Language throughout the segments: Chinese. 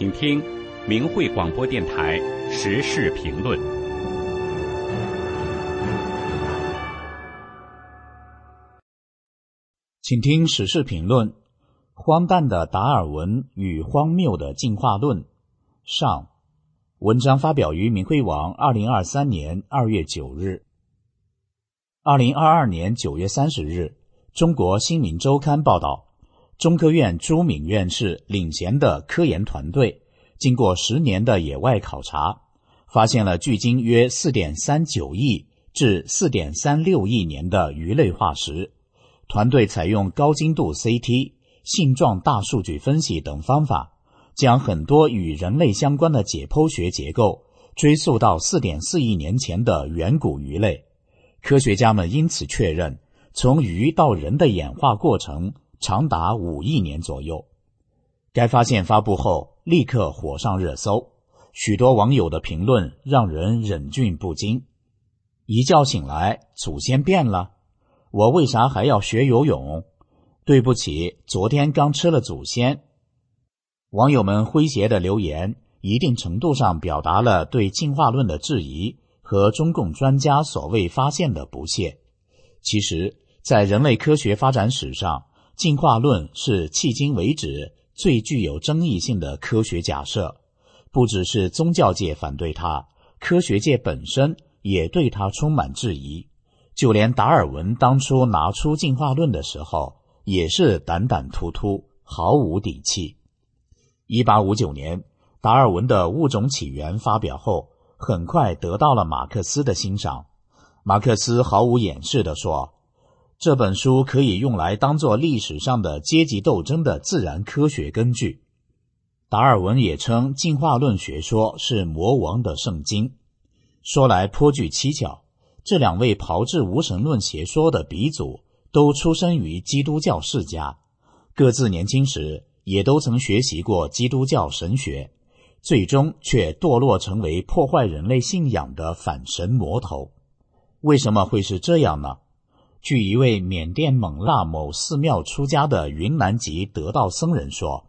请听明慧广播电台时事评论。请听时事评论：荒诞的达尔文与荒谬的进化论。上，文章发表于明慧网，二零二三年二月九日。二零二二年九月三十日，中国新民周刊报道。中科院朱敏院士领衔的科研团队，经过十年的野外考察，发现了距今约四点三九亿至四点三六亿年的鱼类化石。团队采用高精度 CT、性状大数据分析等方法，将很多与人类相关的解剖学结构追溯到四点四亿年前的远古鱼类。科学家们因此确认，从鱼到人的演化过程。长达五亿年左右。该发现发布后，立刻火上热搜，许多网友的评论让人忍俊不禁。一觉醒来，祖先变了，我为啥还要学游泳？对不起，昨天刚吃了祖先。网友们诙谐的留言，一定程度上表达了对进化论的质疑和中共专家所谓发现的不屑。其实，在人类科学发展史上，进化论是迄今为止最具有争议性的科学假设，不只是宗教界反对它，科学界本身也对它充满质疑。就连达尔文当初拿出进化论的时候，也是胆胆突突，毫无底气。一八五九年，达尔文的《物种起源》发表后，很快得到了马克思的欣赏。马克思毫无掩饰地说。这本书可以用来当做历史上的阶级斗争的自然科学根据。达尔文也称进化论学说是魔王的圣经。说来颇具蹊跷，这两位炮制无神论邪说的鼻祖都出生于基督教世家，各自年轻时也都曾学习过基督教神学，最终却堕落成为破坏人类信仰的反神魔头。为什么会是这样呢？据一位缅甸勐腊某寺庙出家的云南籍得道僧人说，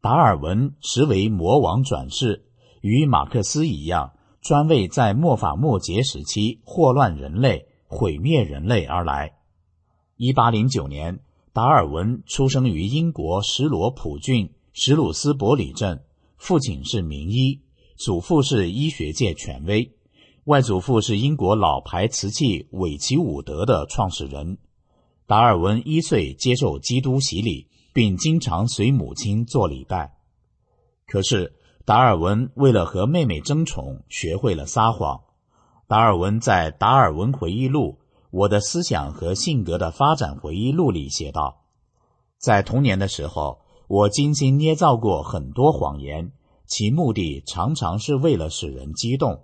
达尔文实为魔王转世，与马克思一样，专为在末法末节时期祸乱人类、毁灭人类而来。一八零九年，达尔文出生于英国什罗普郡史鲁斯伯里镇，父亲是名医，祖父是医学界权威。外祖父是英国老牌瓷器韦奇伍德的创始人。达尔文一岁接受基督洗礼，并经常随母亲做礼拜。可是，达尔文为了和妹妹争宠，学会了撒谎。达尔文在《达尔文回忆录：我的思想和性格的发展回忆录》里写道：“在童年的时候，我精心捏造过很多谎言，其目的常常是为了使人激动。”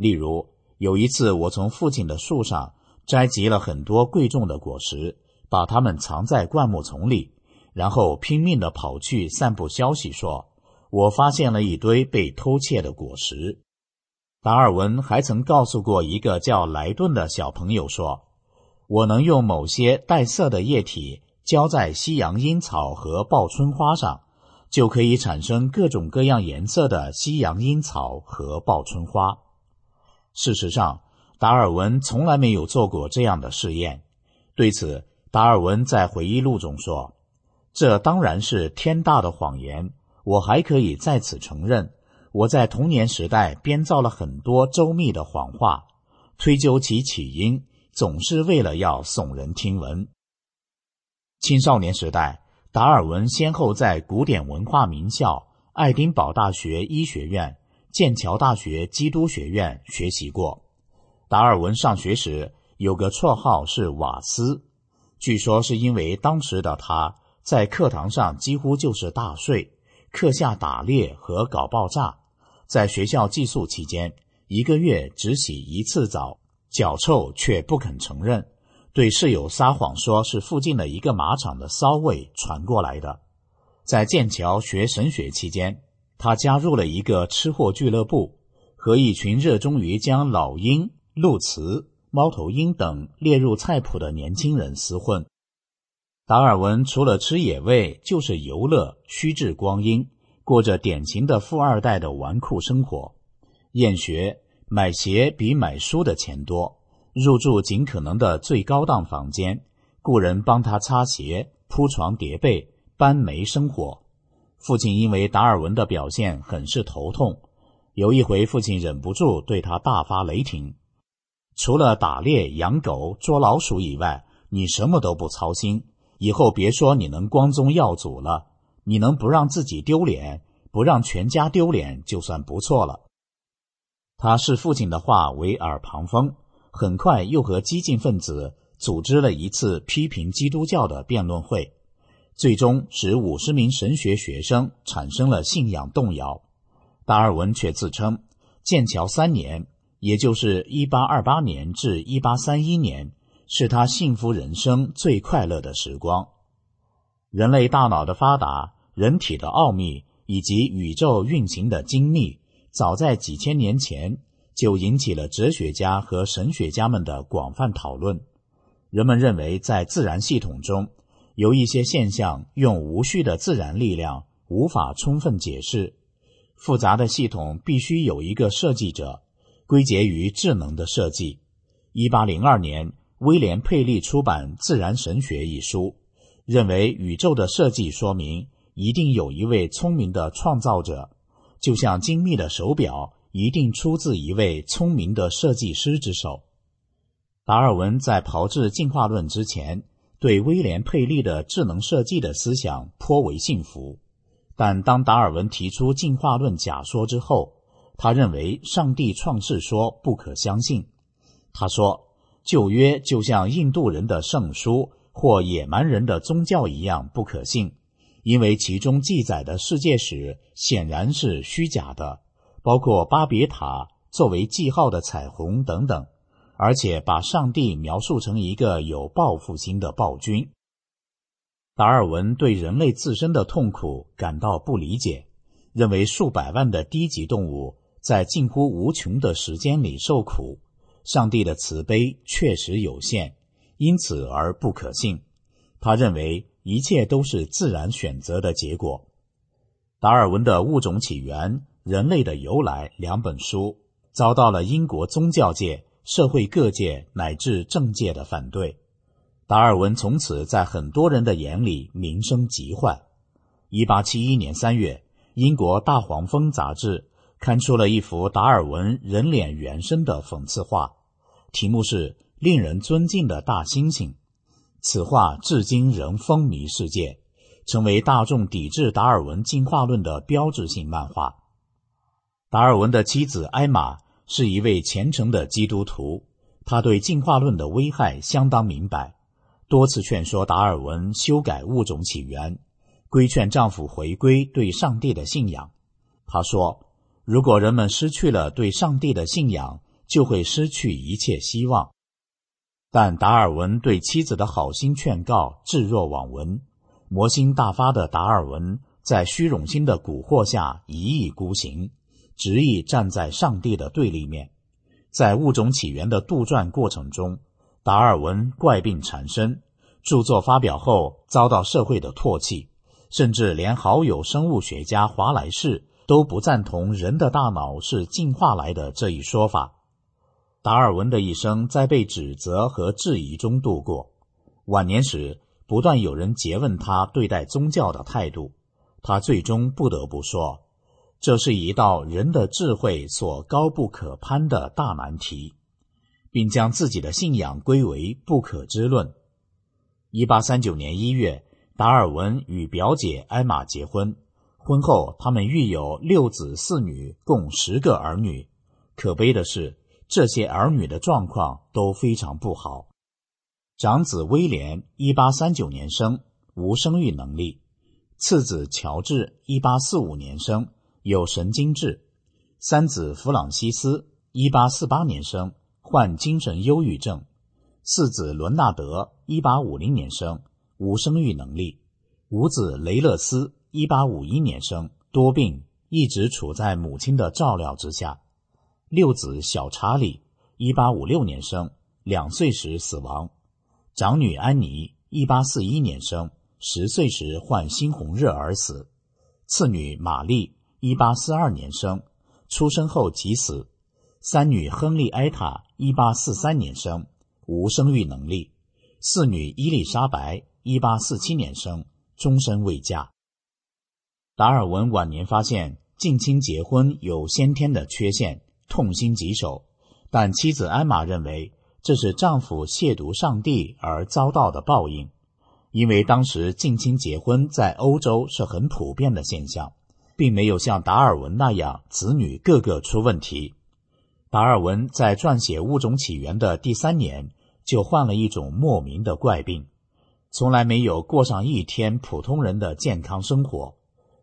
例如，有一次，我从父亲的树上摘集了很多贵重的果实，把它们藏在灌木丛里，然后拼命地跑去散布消息，说我发现了一堆被偷窃的果实。达尔文还曾告诉过一个叫莱顿的小朋友说：“我能用某些带色的液体浇在西洋樱草和报春花上，就可以产生各种各样颜色的西洋樱草和报春花。”事实上，达尔文从来没有做过这样的试验。对此，达尔文在回忆录中说：“这当然是天大的谎言。我还可以在此承认，我在童年时代编造了很多周密的谎话，推究其起因，总是为了要耸人听闻。”青少年时代，达尔文先后在古典文化名校爱丁堡大学医学院。剑桥大学基督学院学习过。达尔文上学时有个绰号是瓦斯，据说是因为当时的他在课堂上几乎就是大睡，课下打猎和搞爆炸。在学校寄宿期间，一个月只洗一次澡，脚臭却不肯承认，对室友撒谎说是附近的一个马场的骚味传过来的。在剑桥学神学期间。他加入了一个吃货俱乐部，和一群热衷于将老鹰、鸬鹚、猫头鹰等列入菜谱的年轻人厮混。达尔文除了吃野味，就是游乐、虚掷光阴，过着典型的富二代的纨绔生活，厌学，买鞋比买书的钱多，入住尽可能的最高档房间，雇人帮他擦鞋、铺床叠被、搬煤生火。父亲因为达尔文的表现很是头痛，有一回父亲忍不住对他大发雷霆：“除了打猎、养狗、捉老鼠以外，你什么都不操心。以后别说你能光宗耀祖了。”你能不让自己丢脸，不让全家丢脸，就算不错了。他视父亲的话为耳旁风，很快又和激进分子组织了一次批评基督教的辩论会，最终使五十名神学学生产生了信仰动摇。达尔文却自称，剑桥三年，也就是一八二八年至一八三一年，是他幸福人生最快乐的时光。人类大脑的发达。人体的奥秘以及宇宙运行的精密，早在几千年前就引起了哲学家和神学家们的广泛讨论。人们认为，在自然系统中有一些现象用无序的自然力量无法充分解释，复杂的系统必须有一个设计者，归结于智能的设计。一八零二年，威廉·佩利出版《自然神学》一书，认为宇宙的设计说明。一定有一位聪明的创造者，就像精密的手表一定出自一位聪明的设计师之手。达尔文在炮制进化论之前，对威廉·佩利的智能设计的思想颇为信服，但当达尔文提出进化论假说之后，他认为上帝创世说不可相信。他说，旧约就像印度人的圣书或野蛮人的宗教一样不可信。因为其中记载的世界史显然是虚假的，包括巴别塔作为记号的彩虹等等，而且把上帝描述成一个有报复心的暴君。达尔文对人类自身的痛苦感到不理解，认为数百万的低级动物在近乎无穷的时间里受苦，上帝的慈悲确实有限，因此而不可信。他认为。一切都是自然选择的结果。达尔文的《物种起源》《人类的由来》两本书遭到了英国宗教界、社会各界乃至政界的反对。达尔文从此在很多人的眼里名声极坏。一八七一年三月，英国《大黄蜂》杂志刊出了一幅达尔文人脸原身的讽刺画，题目是《令人尊敬的大猩猩》。此画至今仍风靡世界，成为大众抵制达尔文进化论的标志性漫画。达尔文的妻子艾玛是一位虔诚的基督徒，他对进化论的危害相当明白，多次劝说达尔文修改物种起源，规劝丈夫回归对上帝的信仰。他说：“如果人们失去了对上帝的信仰，就会失去一切希望。”但达尔文对妻子的好心劝告置若罔闻，魔心大发的达尔文在虚荣心的蛊惑下一意孤行，执意站在上帝的对立面。在物种起源的杜撰过程中，达尔文怪病缠身，著作发表后遭到社会的唾弃，甚至连好友生物学家华莱士都不赞同人的大脑是进化来的这一说法。达尔文的一生在被指责和质疑中度过。晚年时，不断有人诘问他对待宗教的态度，他最终不得不说：“这是一道人的智慧所高不可攀的大难题，并将自己的信仰归为不可知论。”一八三九年一月，达尔文与表姐艾玛结婚，婚后他们育有六子四女，共十个儿女。可悲的是。这些儿女的状况都非常不好。长子威廉，一八三九年生，无生育能力；次子乔治，一八四五年生，有神经质；三子弗朗西斯，一八四八年生，患精神忧郁症；四子伦纳德，一八五零年生，无生育能力；五子雷勒斯，一八五一年生，多病，一直处在母亲的照料之下。六子小查理，一八五六年生，两岁时死亡；长女安妮，一八四一年生，十岁时患猩红热而死；次女玛丽，一八四二年生，出生后即死；三女亨利埃塔，一八四三年生，无生育能力；四女伊丽莎白，一八四七年生，终身未嫁。达尔文晚年发现近亲结婚有先天的缺陷，痛心疾首，但妻子艾玛认为这是丈夫亵渎上帝而遭到的报应。因为当时近亲结婚在欧洲是很普遍的现象，并没有像达尔文那样子女个个出问题。达尔文在撰写《物种起源》的第三年就患了一种莫名的怪病，从来没有过上一天普通人的健康生活，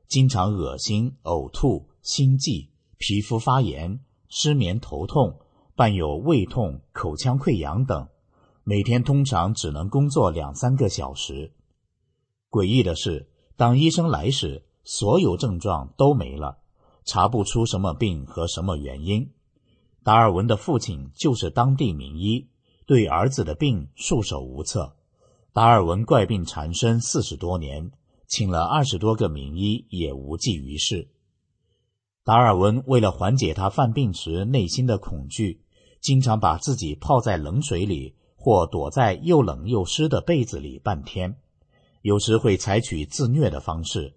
经常恶心、呕吐、心悸、皮肤发炎、失眠、头痛，伴有胃痛、口腔溃疡等。每天通常只能工作两三个小时。诡异的是，当医生来时，所有症状都没了，查不出什么病和什么原因。达尔文的父亲就是当地名医，对儿子的病束手无策。达尔文怪病缠身四十多年，请了二十多个名医也无济于事。达尔文为了缓解他犯病时内心的恐惧，经常把自己泡在冷水里。或躲在又冷又湿的被子里半天，有时会采取自虐的方式，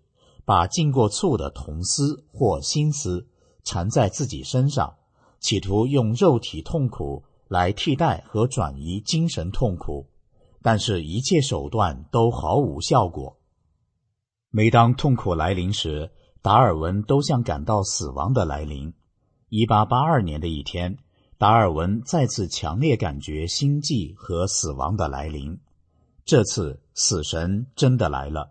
把浸过醋的铜丝或锌丝缠在自己身上，企图用肉体痛苦来替代和转移精神痛苦，但是，一切手段都毫无效果。每当痛苦来临时，达尔文都像感到死亡的来临。一八八二年的一天。达尔文再次强烈感觉心悸和死亡的来临，这次死神真的来了。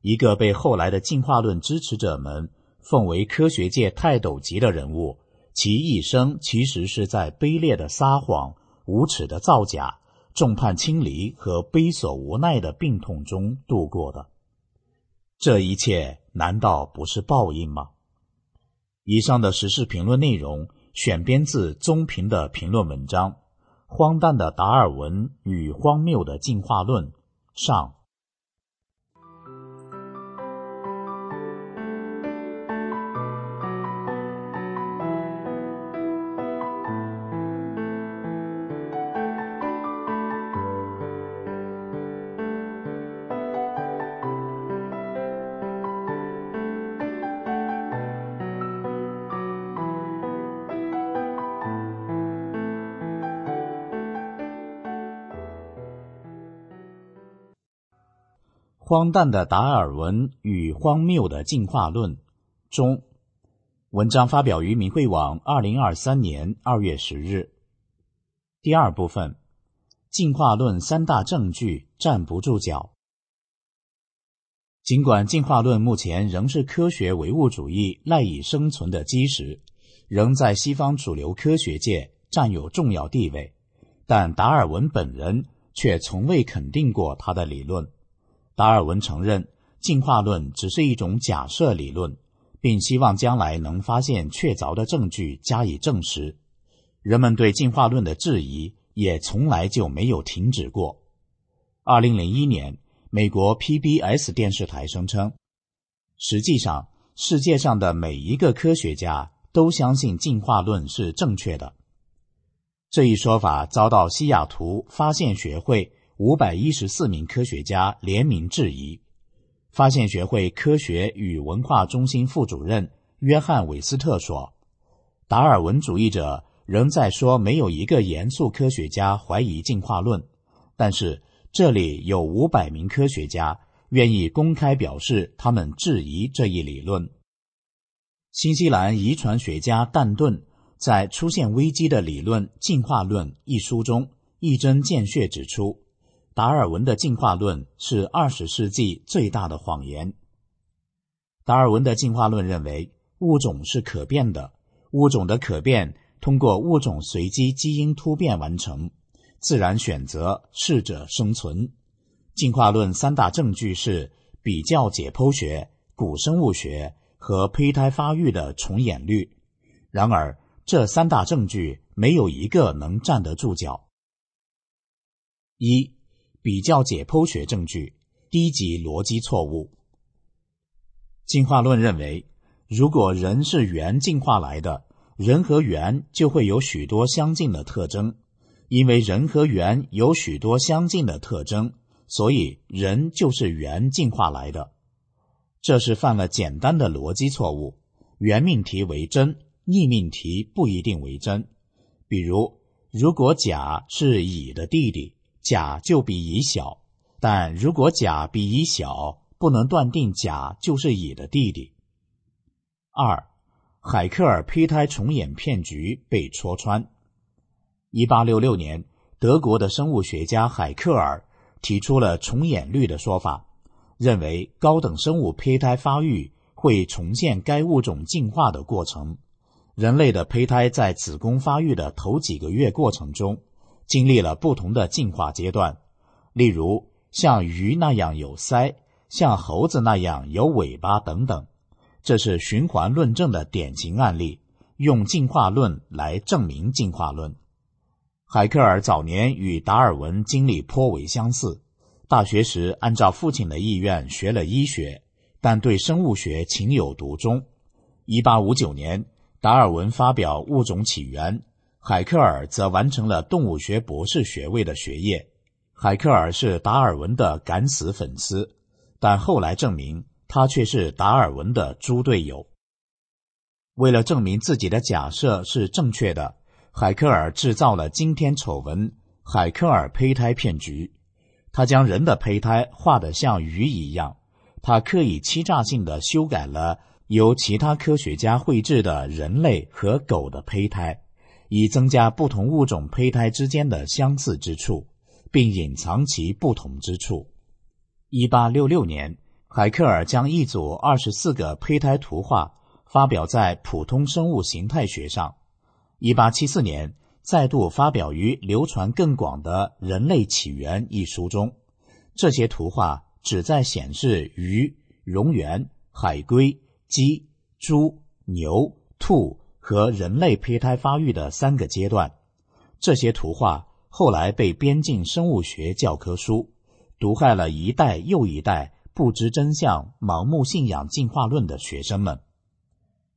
一个被后来的进化论支持者们奉为科学界泰斗级的人物，其一生其实是在卑劣的撒谎、无耻的造假、众叛亲离和悲所无奈的病痛中度过的。这一切难道不是报应吗？以上的时事评论内容。选编自宗平的评论文章，《荒诞的达尔文与荒谬的进化论》上。荒诞的达尔文与荒谬的进化论中，文章发表于明慧网，二零二三年二月十日。第二部分，进化论三大证据站不住脚。尽管进化论目前仍是科学唯物主义赖以生存的基石，仍在西方主流科学界占有重要地位，但达尔文本人却从未肯定过他的理论。达尔文承认进化论只是一种假设理论，并希望将来能发现确凿的证据加以证实。人们对进化论的质疑也从来就没有停止过。二零零一年，美国 PBS 电视台声称，实际上世界上的每一个科学家都相信进化论是正确的。这一说法遭到西雅图发现学会。五百一十四名科学家联名质疑。发现学会科学与文化中心副主任约翰·韦斯特说：“达尔文主义者仍在说没有一个严肃科学家怀疑进化论，但是这里有五百名科学家愿意公开表示他们质疑这一理论。”新西兰遗传学家但顿在《出现危机的理论：进化论》一书中一针见血指出。达尔文的进化论是二十世纪最大的谎言。达尔文的进化论认为物种是可变的，物种的可变通过物种随机基因突变完成，自然选择适者生存。进化论三大证据是比较解剖学、古生物学和胚胎发育的重演律。然而，这三大证据没有一个能站得住脚。一。比较解剖学证据，低级逻辑错误。进化论认为，如果人是猿进化来的，人和猿就会有许多相近的特征。因为人和猿有许多相近的特征，所以人就是猿进化来的。这是犯了简单的逻辑错误。原命题为真，逆命题不一定为真。比如，如果甲是乙的弟弟，甲就比乙小；但如果甲比乙小，不能断定甲就是乙的弟弟。二，海克尔胚胎重演骗局被戳穿。一八六六年，德国的生物学家海克尔提出了重演律的说法，认为高等生物胚胎发育会重现该物种进化的过程。人类的胚胎在子宫发育的头几个月过程中，经历了不同的进化阶段，例如像鱼那样有鳃，像猴子那样有尾巴等等。这是循环论证的典型案例，用进化论来证明进化论。海克尔早年与达尔文经历颇为相似。大学时按照父亲的意愿学了医学，但对生物学情有独钟。1859年，达尔文发表《物种起源》，海克尔则完成了动物学博士学位的学业。海克尔是达尔文的敢死粉丝，但后来证明他却是达尔文的猪队友。为了证明自己的假设是正确的。海克尔制造了惊天丑闻——海克尔胚胎骗局。他将人的胚胎画得像鱼一样，他刻意欺诈性的修改了由其他科学家绘制的人类和狗的胚胎，以增加不同物种胚胎之间的相似之处，并隐藏其不同之处。一八六六年，海克尔将一组二十四个胚胎图画发表在《普通生物形态学》上。一八七四年，再度发表于流传更广的《人类起源》一书中。这些图画旨在显示鱼、蝾螈、海龟、鸡、猪、牛、兔和人类胚胎发育的三个阶段。这些图画后来被编进生物学教科书，毒害了一代又一代不知真相、盲目信仰进化论的学生们。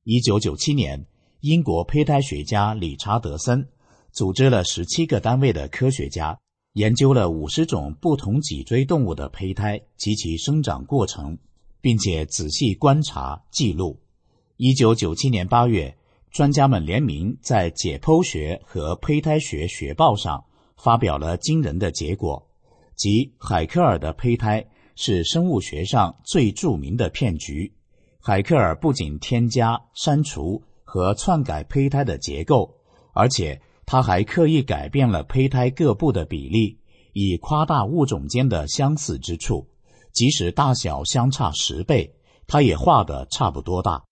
一九九七年。英国胚胎学家理查德森组织了十七个单位的科学家，研究了五十种不同脊椎动物的胚胎及其生长过程，并且仔细观察记录。一九九七年八月，专家们联名在《解剖学和胚胎学学报》上发表了惊人的结果，即海克尔的胚胎是生物学上最著名的骗局。海克尔不仅添加、删除。和篡改胚胎的结构，而且他还刻意改变了胚胎各部的比例，以夸大物种间的相似之处。即使大小相差十倍，他也画得差不多大。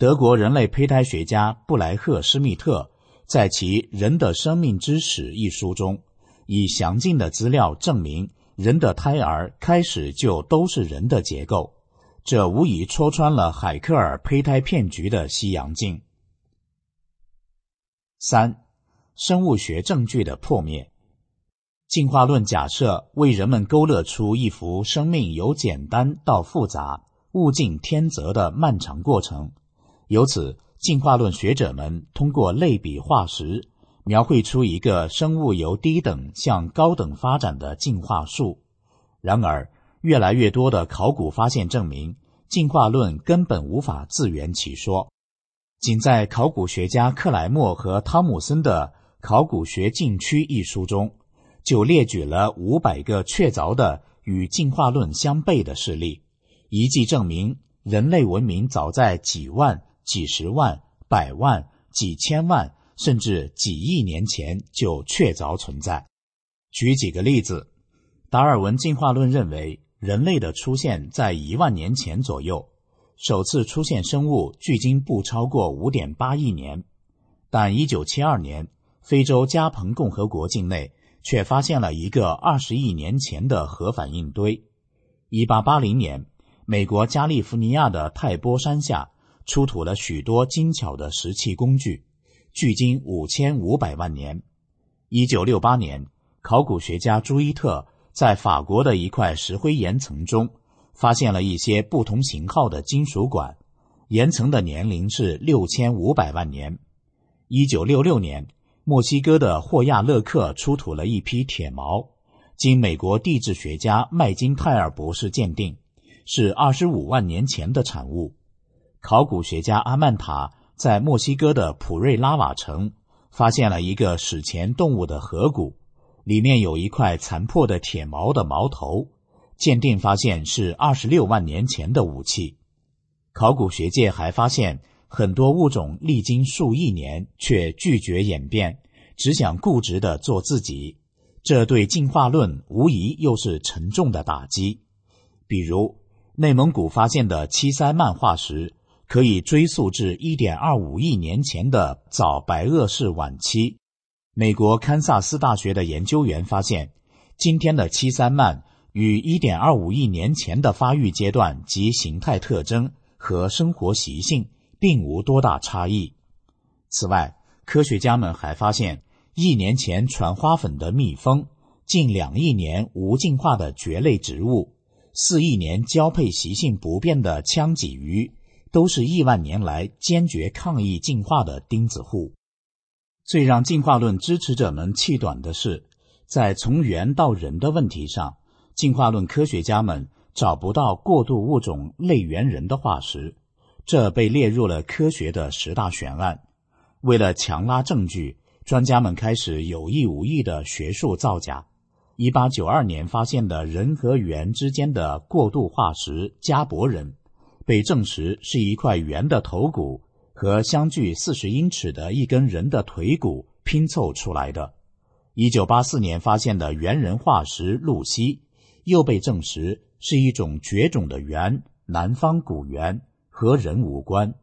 德国人类胚胎学家布莱赫施密特在其《人的生命之史》一书中，以详尽的资料证明，人的胎儿开始就都是人的结构。这无疑戳穿了海克尔胚胎骗局的西洋镜。三、生物学证据的破灭。进化论假设为人们勾勒出一幅生命由简单到复杂、物竞天择的漫长过程。由此，进化论学者们通过类比化石，描绘出一个生物由低等向高等发展的进化树。然而，越来越多的考古发现证明，进化论根本无法自圆其说。仅在考古学家克莱默和汤姆森的《考古学禁区》一书中，就列举了五百个确凿的与进化论相悖的事例，一迹证明人类文明早在几万、几十万、百万、几千万，甚至几亿年前就确凿存在。举几个例子，达尔文进化论认为。人类的出现在一万年前左右，首次出现生物距今不超过五点八亿年，但一九七二年，非洲加蓬共和国境内却发现了一个二十亿年前的核反应堆。一八八零年，美国加利福尼亚的泰波山下出土了许多精巧的石器工具，距今五千五百万年。一九六八年，考古学家朱伊特。在法国的一块石灰岩层中，发现了一些不同型号的金属管，岩层的年龄是六千五百万年。一九六六年，墨西哥的霍亚勒克出土了一批铁锚，经美国地质学家麦金泰尔博士鉴定，是二十五万年前的产物。考古学家阿曼塔在墨西哥的普瑞拉瓦城发现了一个史前动物的颌骨，里面有一块残破的铁矛的矛头。鉴定发现是二十六万年前的武器。考古学界还发现很多物种历经数亿年却拒绝演变，只想固执的做自己。这对进化论无疑又是沉重的打击。比如，内蒙古发现的七鳃曼化石可以追溯至一点二五亿年前的早白垩世晚期。美国堪萨斯大学的研究员发现，今天的七鳃鳗。与1.25亿年前的发育阶段及形态特征和生活习性并无多大差异。此外，科学家们还发现，亿年前传花粉的蜜蜂、近两亿年无进化的蕨类植物、四亿年交配习性不变的腔脊鱼，都是亿万年来坚决抗议进化的钉子户。最让进化论支持者们气短的是，在从猿到人的问题上。进化论科学家们找不到过渡物种类猿人的化石，这被列入了科学的十大悬案。为了强拉证据，专家们开始有意无意的学术造假。一八九二年发现的人和猿之间的过渡化石加伯人，被证实是一块猿的头骨和相距四十英尺的一根人的腿骨拼凑出来的。一九八四年发现的猿人化石露西。又被证实是一种绝种的猿——南方古猿，和人无关。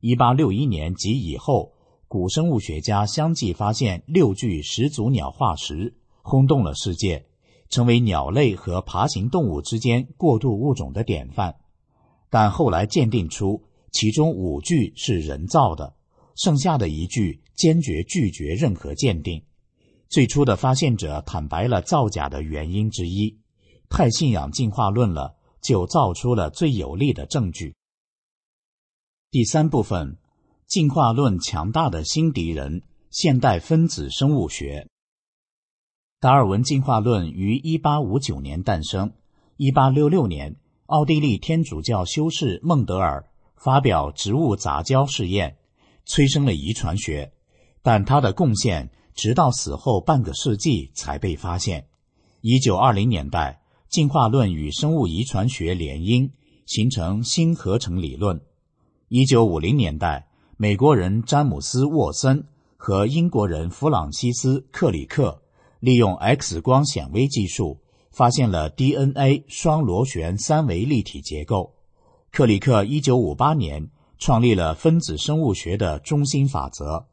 一八六一年及以后，古生物学家相继发现六具始祖鸟化石，轰动了世界，成为鸟类和爬行动物之间过渡物种的典范。但后来鉴定出，其中五具是人造的，剩下的一具坚决拒绝任何鉴定。最初的发现者坦白了造假的原因之一。太信仰进化论了，就造出了最有力的证据。第三部分，进化论强大的新敌人——现代分子生物学。达尔文进化论于1859年诞生。1866年，奥地利天主教修士孟德尔发表植物杂交试验，催生了遗传学。但他的贡献直到死后半个世纪才被发现。1920年代。进化论与生物遗传学联姻，形成新合成理论。一九五零年代，美国人詹姆斯·沃森和英国人弗朗西斯·克里克利用 X 光显微技术，发现了 DNA 双螺旋三维立体结构。克里克一九五八年创立了分子生物学的中心法则，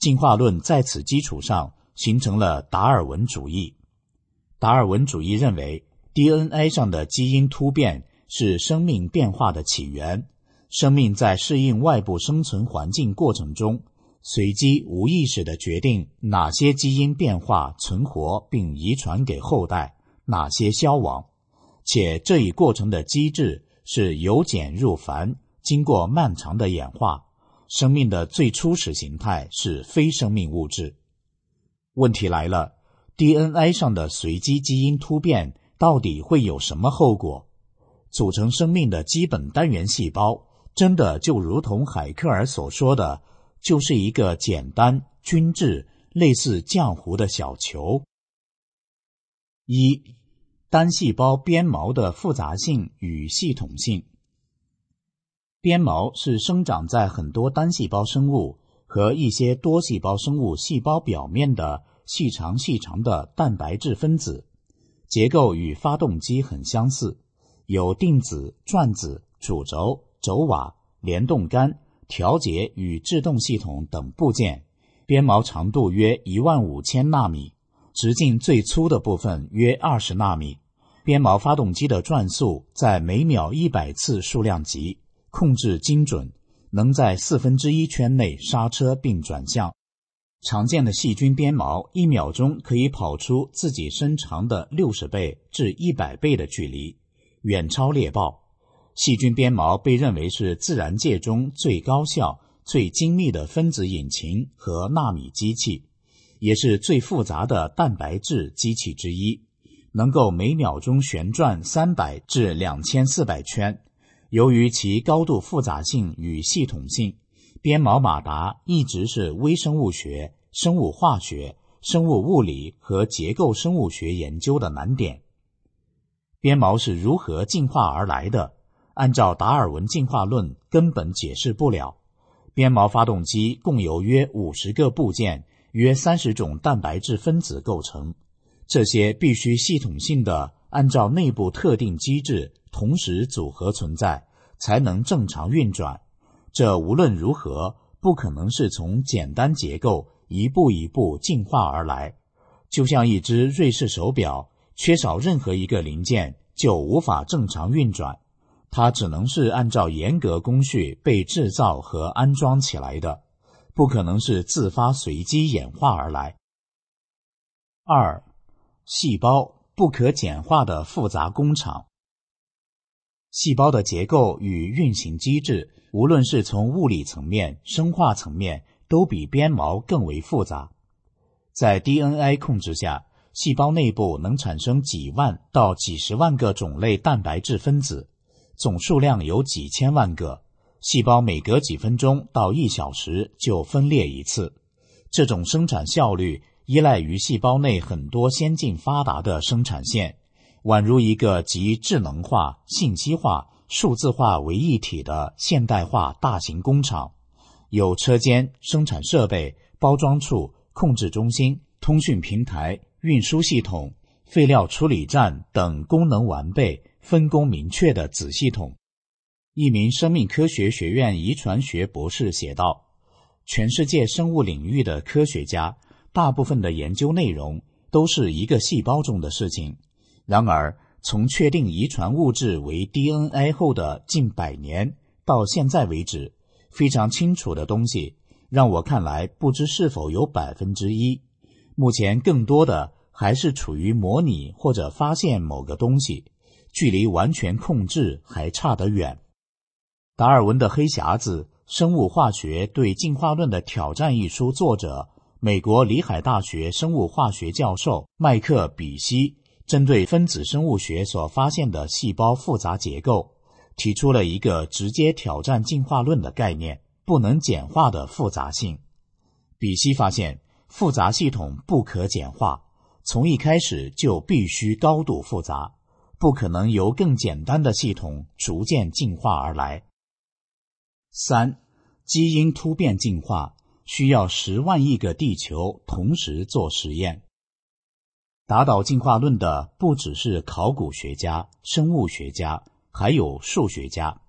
进化论在此基础上形成了达尔文主义。达尔文主义认为。DNA 上的基因突变是生命变化的起源。生命在适应外部生存环境过程中，随机无意识地决定哪些基因变化存活并遗传给后代，哪些消亡。且这一过程的机制是由简入繁，经过漫长的演化。生命的最初始形态是非生命物质。问题来了：DNA 上的随机基因突变。到底会有什么后果？组成生命的基本单元细胞，真的就如同海克尔所说的，就是一个简单、均质、类似浆糊的小球。一、单细胞鞭毛的复杂性与系统性。鞭毛是生长在很多单细胞生物和一些多细胞生物细胞表面的细长细长的蛋白质分子。结构与发动机很相似，有定子、转子、主轴、轴瓦、联动杆、调节与制动系统等部件。鞭毛长度约一万五千纳米，直径最粗的部分约二十纳米。鞭毛发动机的转速在每秒一百次数量级，控制精准，能在四分之一圈内刹车并转向。常见的细菌鞭毛一秒钟可以跑出自己身长的六十倍至一百倍的距离，远超猎豹。细菌鞭毛被认为是自然界中最高效、最精密的分子引擎和纳米机器，也是最复杂的蛋白质机器之一，能够每秒钟旋转三百至两千四百圈。由于其高度复杂性与系统性，鞭毛马达一直是微生物学、生物化学、生物物理和结构生物学研究的难点。鞭毛是如何进化而来的？按照达尔文进化论，根本解释不了。鞭毛发动机共有约五十个部件，约三十种蛋白质分子构成，这些必须系统性的按照内部特定机制。同时组合存在，才能正常运转。这无论如何不可能是从简单结构一步一步进化而来。就像一只瑞士手表，缺少任何一个零件就无法正常运转。它只能是按照严格工序被制造和安装起来的，不可能是自发随机演化而来。二，细胞不可简化的复杂工厂。细胞的结构与运行机制，无论是从物理层面、生化层面，都比鞭毛更为复杂。在 DNA 控制下，细胞内部能产生几万到几十万个种类蛋白质分子，总数量有几千万个。细胞每隔几分钟到一小时就分裂一次。这种生产效率依赖于细胞内很多先进发达的生产线。宛如一个集智能化、信息化、数字化为一体的现代化大型工厂，有车间、生产设备、包装处、控制中心、通讯平台、运输系统、废料处理站等功能完备、分工明确的子系统。一名生命科学学院遗传学博士写道：“全世界生物领域的科学家，大部分的研究内容都是一个细胞中的事情。”然而，从确定遗传物质为 DNA 后的近百年到现在为止，非常清楚的东西，让我看来不知是否有百分之一。目前更多的还是处于模拟或者发现某个东西，距离完全控制还差得远。达尔文的黑匣子：生物化学对进化论的挑战一书作者，美国里海大学生物化学教授麦克比希。针对分子生物学所发现的细胞复杂结构，提出了一个直接挑战进化论的概念：不能简化的复杂性。比希发现，复杂系统不可简化，从一开始就必须高度复杂，不可能由更简单的系统逐渐进化而来。三，基因突变进化需要十万亿个地球同时做实验。打倒进化论的不只是考古学家、生物学家，还有数学家。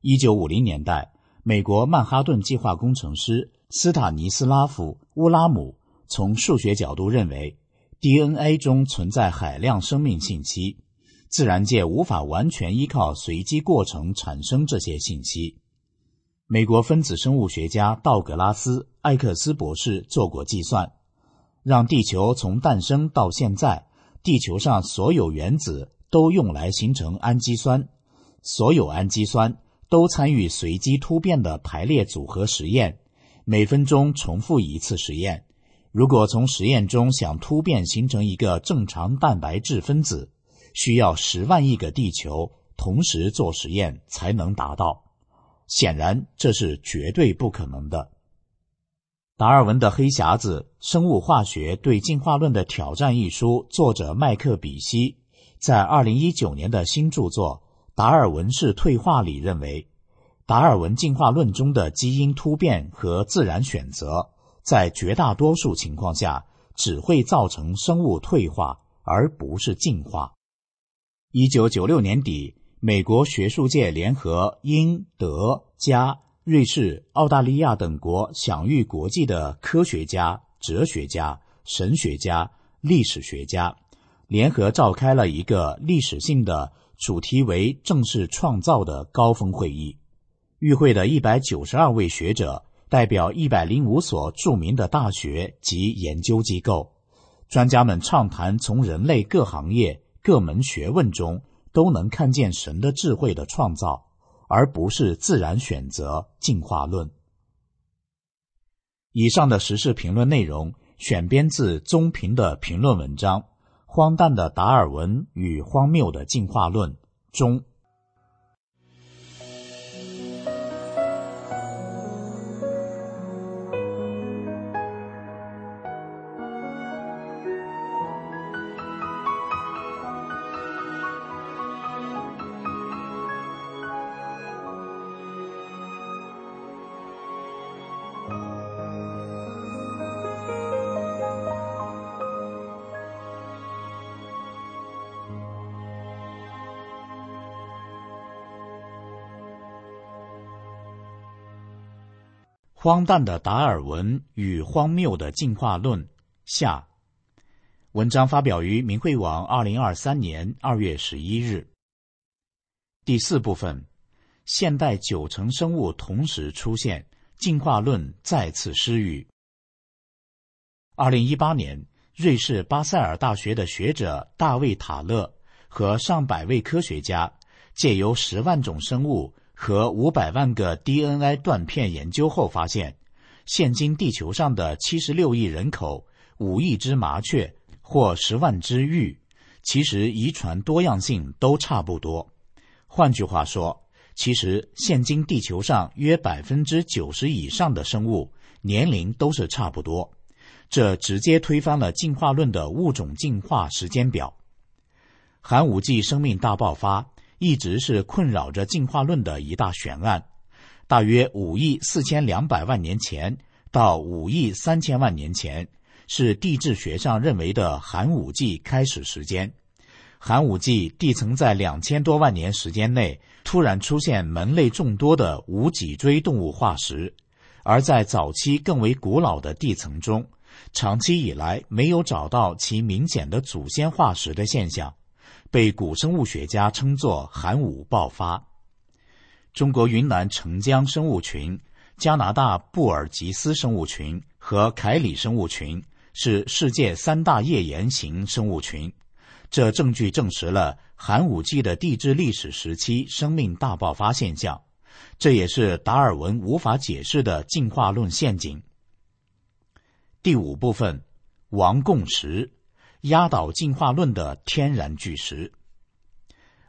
一九五零年代，美国曼哈顿计划工程师斯塔尼斯拉夫·乌拉姆从数学角度认为，DNA 中存在海量生命信息，自然界无法完全依靠随机过程产生这些信息。美国分子生物学家道格拉斯·艾克斯博士做过计算。让地球从诞生到现在，地球上所有原子都用来形成氨基酸，所有氨基酸都参与随机突变的排列组合实验，每分钟重复一次实验。如果从实验中想突变形成一个正常蛋白质分子，需要十万亿个地球同时做实验才能达到。显然，这是绝对不可能的。达尔文的黑匣子：生物化学对进化论的挑战一书，作者麦克比希在二零一九年的新著作《达尔文式退化》里认为，达尔文进化论中的基因突变和自然选择，在绝大多数情况下只会造成生物退化，而不是进化。一九九六年底，美国学术界联合英、德、加。瑞士、澳大利亚等国享誉国际的科学家、哲学家、神学家、历史学家，联合召开了一个历史性的、主题为“正式创造”的高峰会议。与会的一百九十二位学者代表一百零五所著名的大学及研究机构，专家们畅谈从人类各行业、各门学问中都能看见神的智慧的创造，而不是自然选择进化论。以上的时事评论内容选编自中评的评论文章《荒诞的达尔文与荒谬的进化论》中。荒诞的达尔文与荒谬的进化论下，文章发表于明慧网，二零二三年二月十一日。第四部分，现代九成生物同时出现，进化论再次失语。二零一八年，瑞士巴塞尔大学的学者大卫塔勒和上百位科学家借由十万种生物。和五百万个 DNA 断片研究后发现，现今地球上的七十六亿人口、五亿只麻雀或十万只玉，其实遗传多样性都差不多。换句话说，其实现今地球上约百分之九十以上的生物年龄都是差不多，这直接推翻了进化论的物种进化时间表。寒武纪生命大爆发。一直是困扰着进化论的一大悬案。大约五亿四千两百万年前到五亿三千万年前，是地质学上认为的寒武纪开始时间。寒武纪地层在两千多万年时间内突然出现门类众多的无脊椎动物化石，而在早期更为古老的地层中，长期以来没有找到其明显的祖先化石的现象。被古生物学家称作寒武爆发。中国云南澄江生物群、加拿大布尔吉斯生物群和凯里生物群是世界三大页岩型生物群，这证据证实了寒武纪的地质历史时期生命大爆发现象，这也是达尔文无法解释的进化论陷阱。第五部分，王共识。压倒进化论的天然巨石。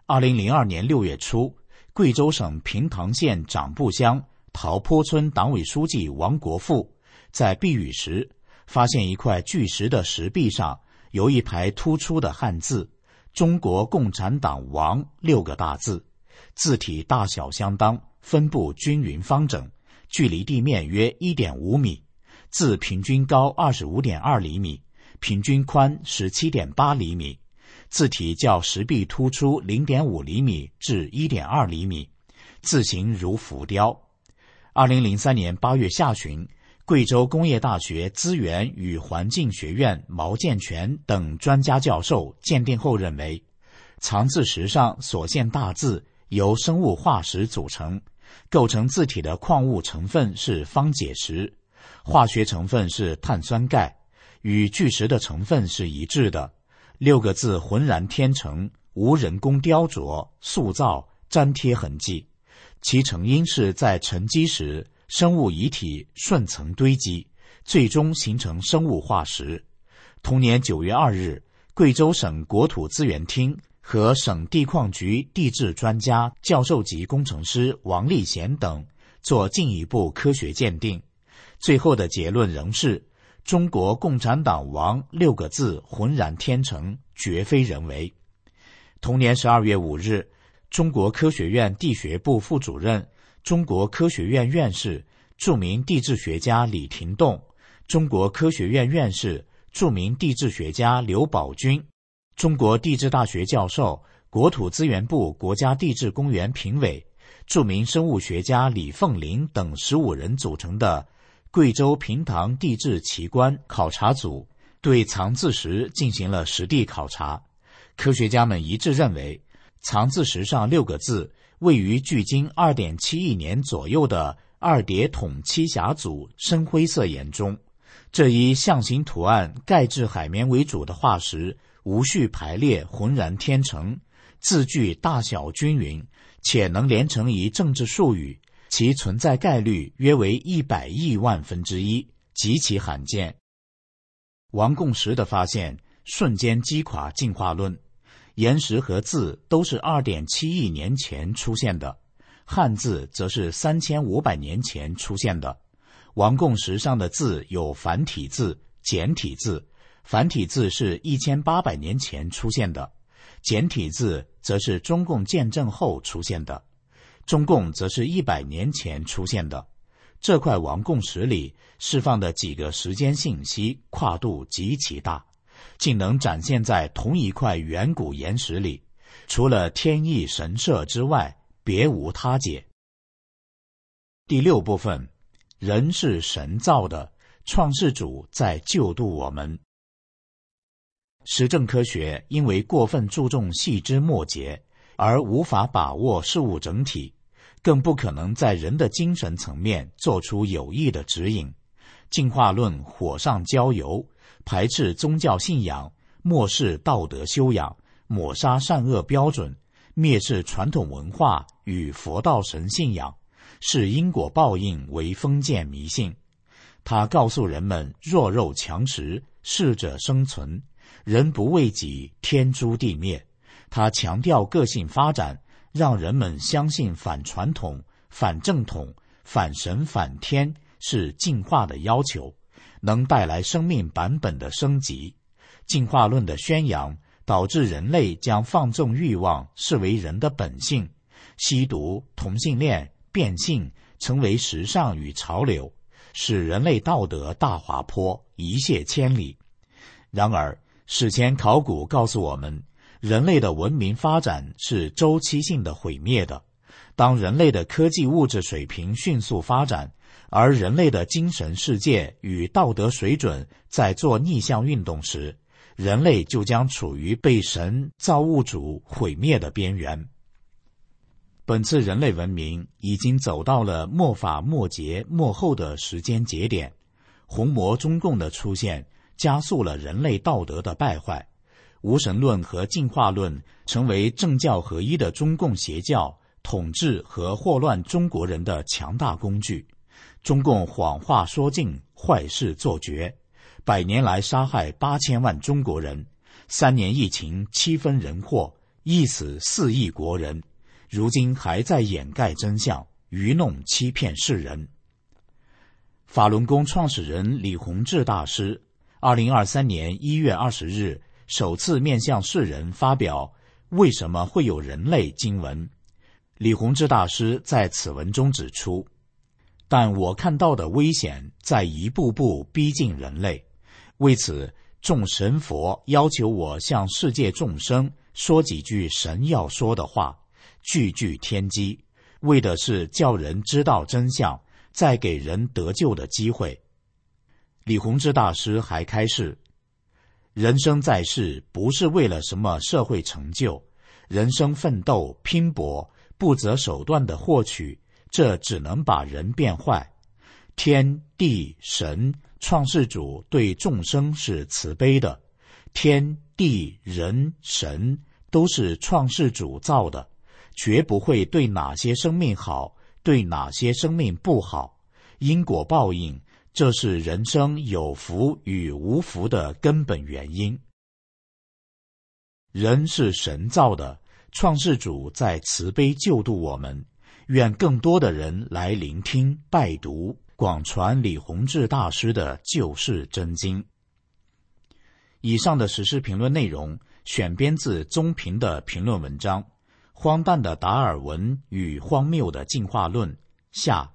二零零二年六月初，贵州省平塘县长布乡桃坡村党委书记王国富在避雨时，发现一块巨石的石壁上有一排突出的汉字“中国共产党王”六个大字，字体大小相当，分布均匀方整，距离地面约一点五米，字平均高二十五点二厘米。平均宽十七点八厘米，字体较石壁突出零点五厘米至一点二厘米，字形如浮雕。二零零三年八月下旬，贵州工业大学资源与环境学院毛建全等专家教授鉴定后认为，藏字石上所现大字由生物化石组成，构成字体的矿物成分是方解石，化学成分是碳酸钙。与巨石的成分是一致的，六个字浑然天成，无人工雕琢、塑造、粘贴痕迹。其成因是在沉积时，生物遗体顺层堆积，最终形成生物化石。同年九月二日，贵州省国土资源厅和省地矿局地质专家、教授级工程师王立贤等做进一步科学鉴定，最后的结论仍是。中国共产党王六个字浑然天成，绝非人为。同年十二月五日，中国科学院地学部副主任、中国科学院院士、著名地质学家李廷栋，中国科学院院士、著名地质学家刘宝军，中国地质大学教授、国土资源部国家地质公园评委、著名生物学家李凤林等十五人组成的。贵州平塘地质奇观考察组对藏字石进行了实地考察，科学家们一致认为，藏字石上六个字位于距今二点七亿年左右的二叠统栖霞组深灰色岩中。这一象形图案、钙质海绵为主的化石无序排列，浑然天成，字距大小均匀，且能连成一政治术语，其存在概率约为一百亿万分之一，极其罕见。王贡石的发现瞬间击垮进化论。岩石和字都是二点七亿年前出现的，汉字则是三千五百年前出现的。王贡石上的字有繁体字、简体字，繁体字是一千八百年前出现的，简体字则是中共建政后出现的，中共则是一百年前出现的。这块王贡石里释放的几个时间信息跨度极其大。竟能展现在同一块远古岩石里，除了天意神社之外，别无他解。第六部分，人是神造的，创世主在救度我们。实证科学因为过分注重细枝末节，而无法把握事物整体，更不可能在人的精神层面做出有益的指引。进化论火上浇油。排斥宗教信仰，漠视道德修养，抹杀善恶标准，蔑视传统文化与佛道神信仰，视因果报应为封建迷信。他告诉人们：弱肉强食，适者生存；人不为己，天诛地灭。他强调个性发展，让人们相信反传统、反正统、反神、反天是进化的要求。能带来生命版本的升级，进化论的宣扬导致人类将放纵欲望视为人的本性，吸毒、同性恋、变性成为时尚与潮流，使人类道德大滑坡，一泻千里。然而，史前考古告诉我们，人类的文明发展是周期性的毁灭的。当人类的科技物质水平迅速发展。而人类的精神世界与道德水准在做逆向运动时，人类就将处于被神造物主毁灭的边缘。本次人类文明已经走到了末法末节末后的时间节点，红魔中共的出现加速了人类道德的败坏，无神论和进化论成为政教合一的中共邪教统治和祸乱中国人的强大工具。中共谎话说尽，坏事做绝，百年来杀害八千万中国人，三年疫情七分人祸，一死四亿国人，如今还在掩盖真相，愚弄欺骗世人。法轮功创始人李洪志大师，二零二三年一月二十日首次面向世人发表《为什么会有人类》经文。李洪志大师在此文中指出。但我看到的危险在一步步逼近人类，为此众神佛要求我向世界众生说几句神要说的话，句句天机，为的是叫人知道真相，再给人得救的机会。李洪志大师还开示：人生在世不是为了什么社会成就，人生奋斗拼搏，不择手段的获取。这只能把人变坏。天地神创世主对众生是慈悲的，天地人神都是创世主造的，绝不会对哪些生命好，对哪些生命不好。因果报应，这是人生有福与无福的根本原因。人是神造的，创世主在慈悲救度我们。愿更多的人来聆听、拜读、广传李洪志大师的救世真经。以上的时事评论内容选编自宗平的评论文章《荒诞的达尔文与荒谬的进化论》下。